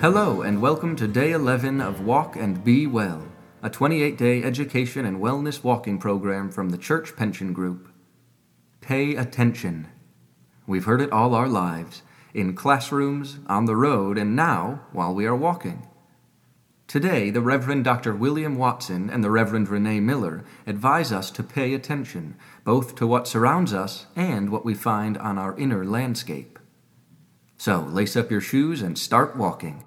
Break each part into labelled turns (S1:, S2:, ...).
S1: Hello, and welcome to day 11 of Walk and Be Well, a 28 day education and wellness walking program from the Church Pension Group. Pay attention. We've heard it all our lives in classrooms, on the road, and now while we are walking. Today, the Reverend Dr. William Watson and the Reverend Renee Miller advise us to pay attention both to what surrounds us and what we find on our inner landscape. So, lace up your shoes and start walking.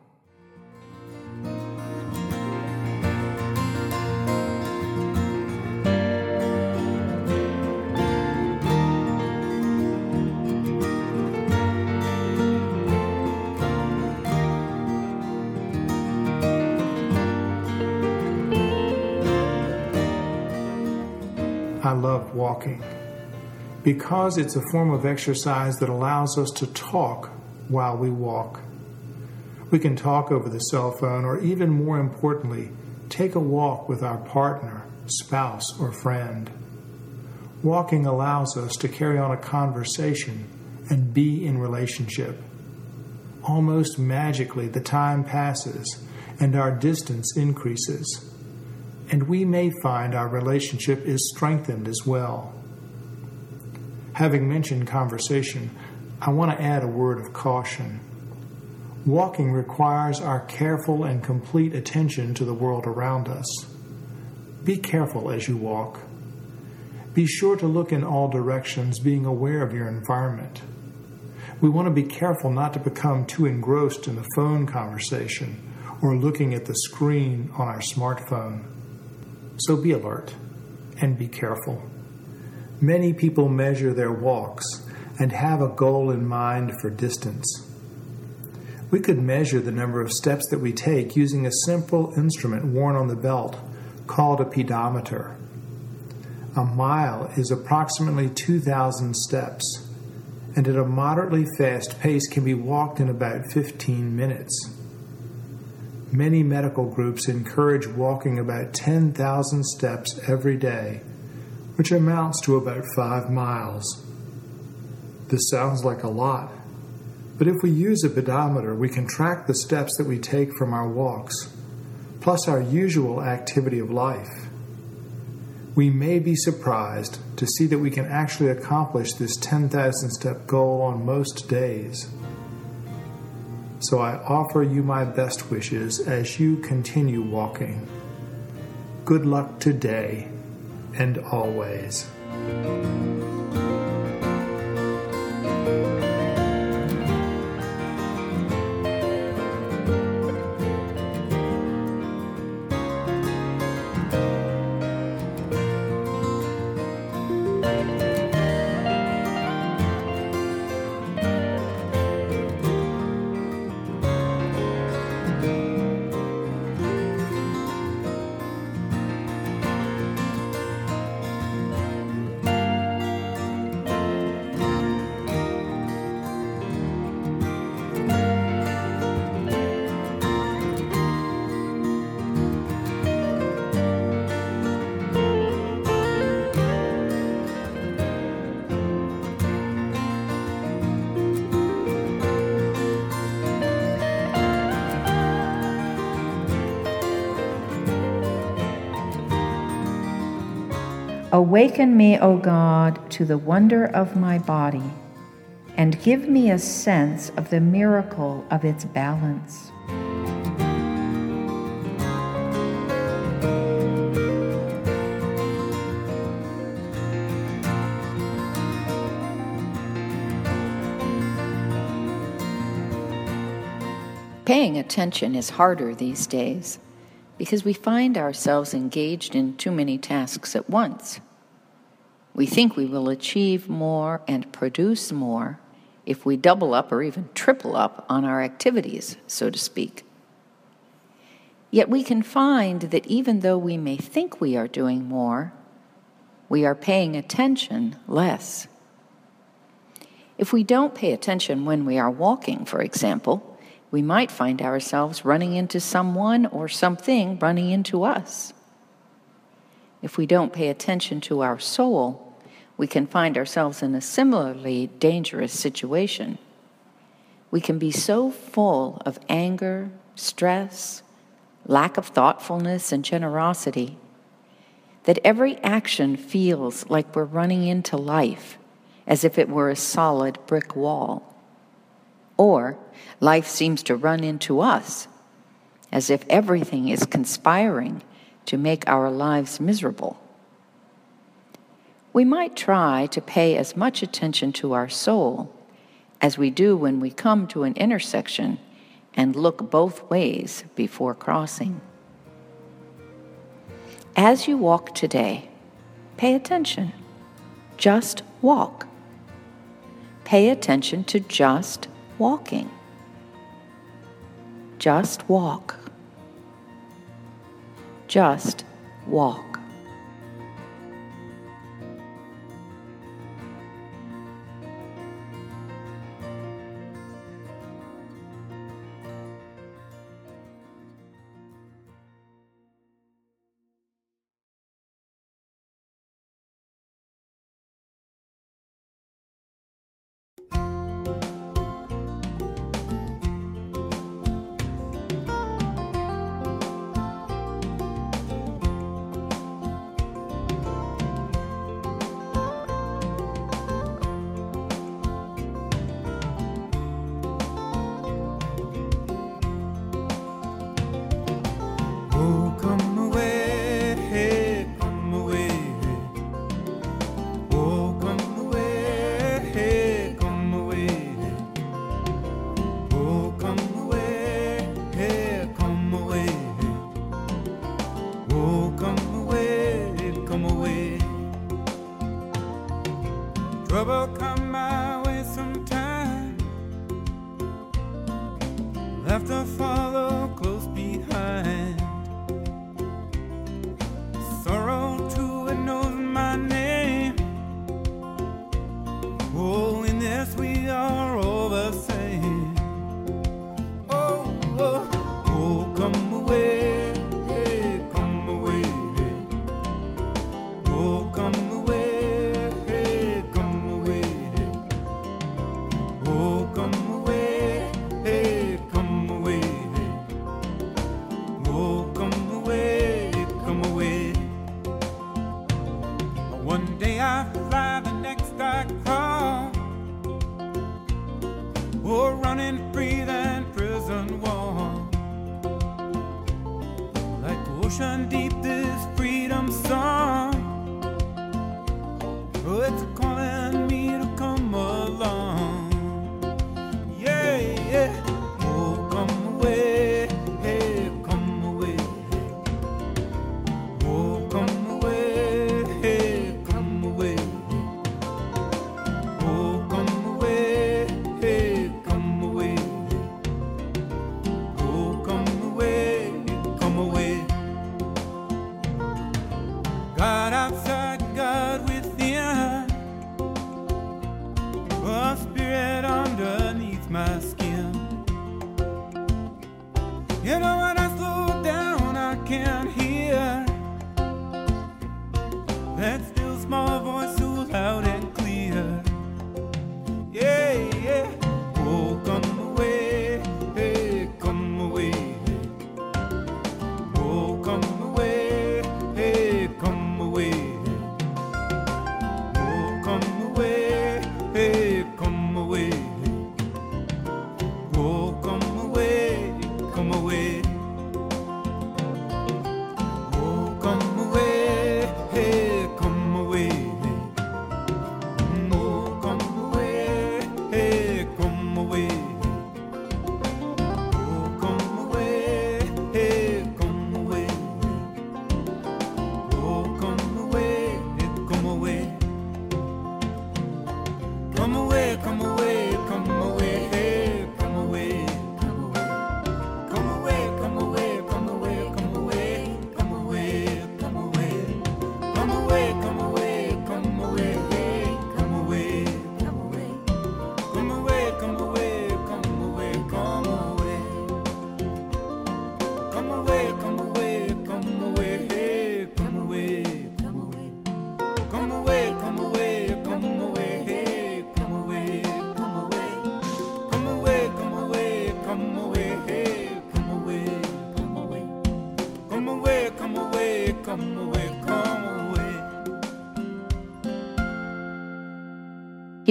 S2: I love walking because it's a form of exercise that allows us to talk while we walk. We can talk over the cell phone, or even more importantly, take a walk with our partner, spouse, or friend. Walking allows us to carry on a conversation and be in relationship. Almost magically, the time passes and our distance increases and we may find our relationship is strengthened as well. Having mentioned conversation, I want to add a word of caution. Walking requires our careful and complete attention to the world around us. Be careful as you walk. Be sure to look in all directions, being aware of your environment. We want to be careful not to become too engrossed in the phone conversation or looking at the screen on our smartphone. So be alert and be careful. Many people measure their walks and have a goal in mind for distance. We could measure the number of steps that we take using a simple instrument worn on the belt called a pedometer. A mile is approximately 2,000 steps, and at a moderately fast pace can be walked in about 15 minutes. Many medical groups encourage walking about 10,000 steps every day, which amounts to about five miles. This sounds like a lot, but if we use a pedometer, we can track the steps that we take from our walks, plus our usual activity of life. We may be surprised to see that we can actually accomplish this 10,000 step goal on most days. So I offer you my best wishes as you continue walking. Good luck today and always.
S3: Awaken me, O God, to the wonder of my body, and give me a sense of the miracle of its balance.
S4: Paying attention is harder these days because we find ourselves engaged in too many tasks at once. We think we will achieve more and produce more if we double up or even triple up on our activities, so to speak. Yet we can find that even though we may think we are doing more, we are paying attention less. If we don't pay attention when we are walking, for example, we might find ourselves running into someone or something running into us. If we don't pay attention to our soul, we can find ourselves in a similarly dangerous situation. We can be so full of anger,
S5: stress, lack of thoughtfulness and generosity, that every action feels like we're running into life as if it were a solid brick wall. Or life seems to run into us as if everything is conspiring to make our lives miserable. We might try to pay as much attention to our soul as we do when we come to an intersection and look both ways before crossing. As you walk today, pay attention. Just walk. Pay attention to just walking. Just walk. Just walk.
S6: ocean deep this freedom song.
S4: You know what I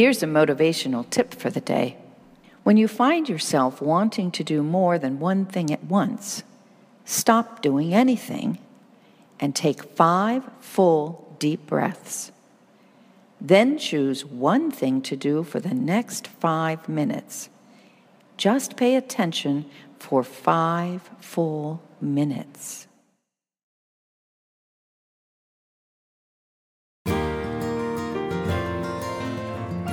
S4: Here's a motivational tip for the day. When you find yourself wanting to do more than one thing at once, stop doing anything and take five full deep breaths. Then choose one thing to do for the next five minutes. Just pay attention for five full minutes.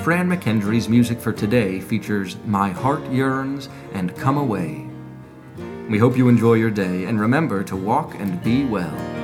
S1: Fran McKendry's music for today features My Heart Yearns and Come Away. We hope you enjoy your day and remember to walk and be well.